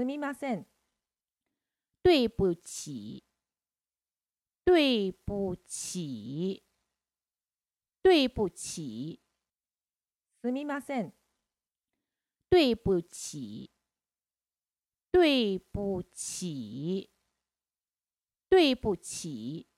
すみません。对不起，对不起，对不起，すみません。对不起，对不起，对不起。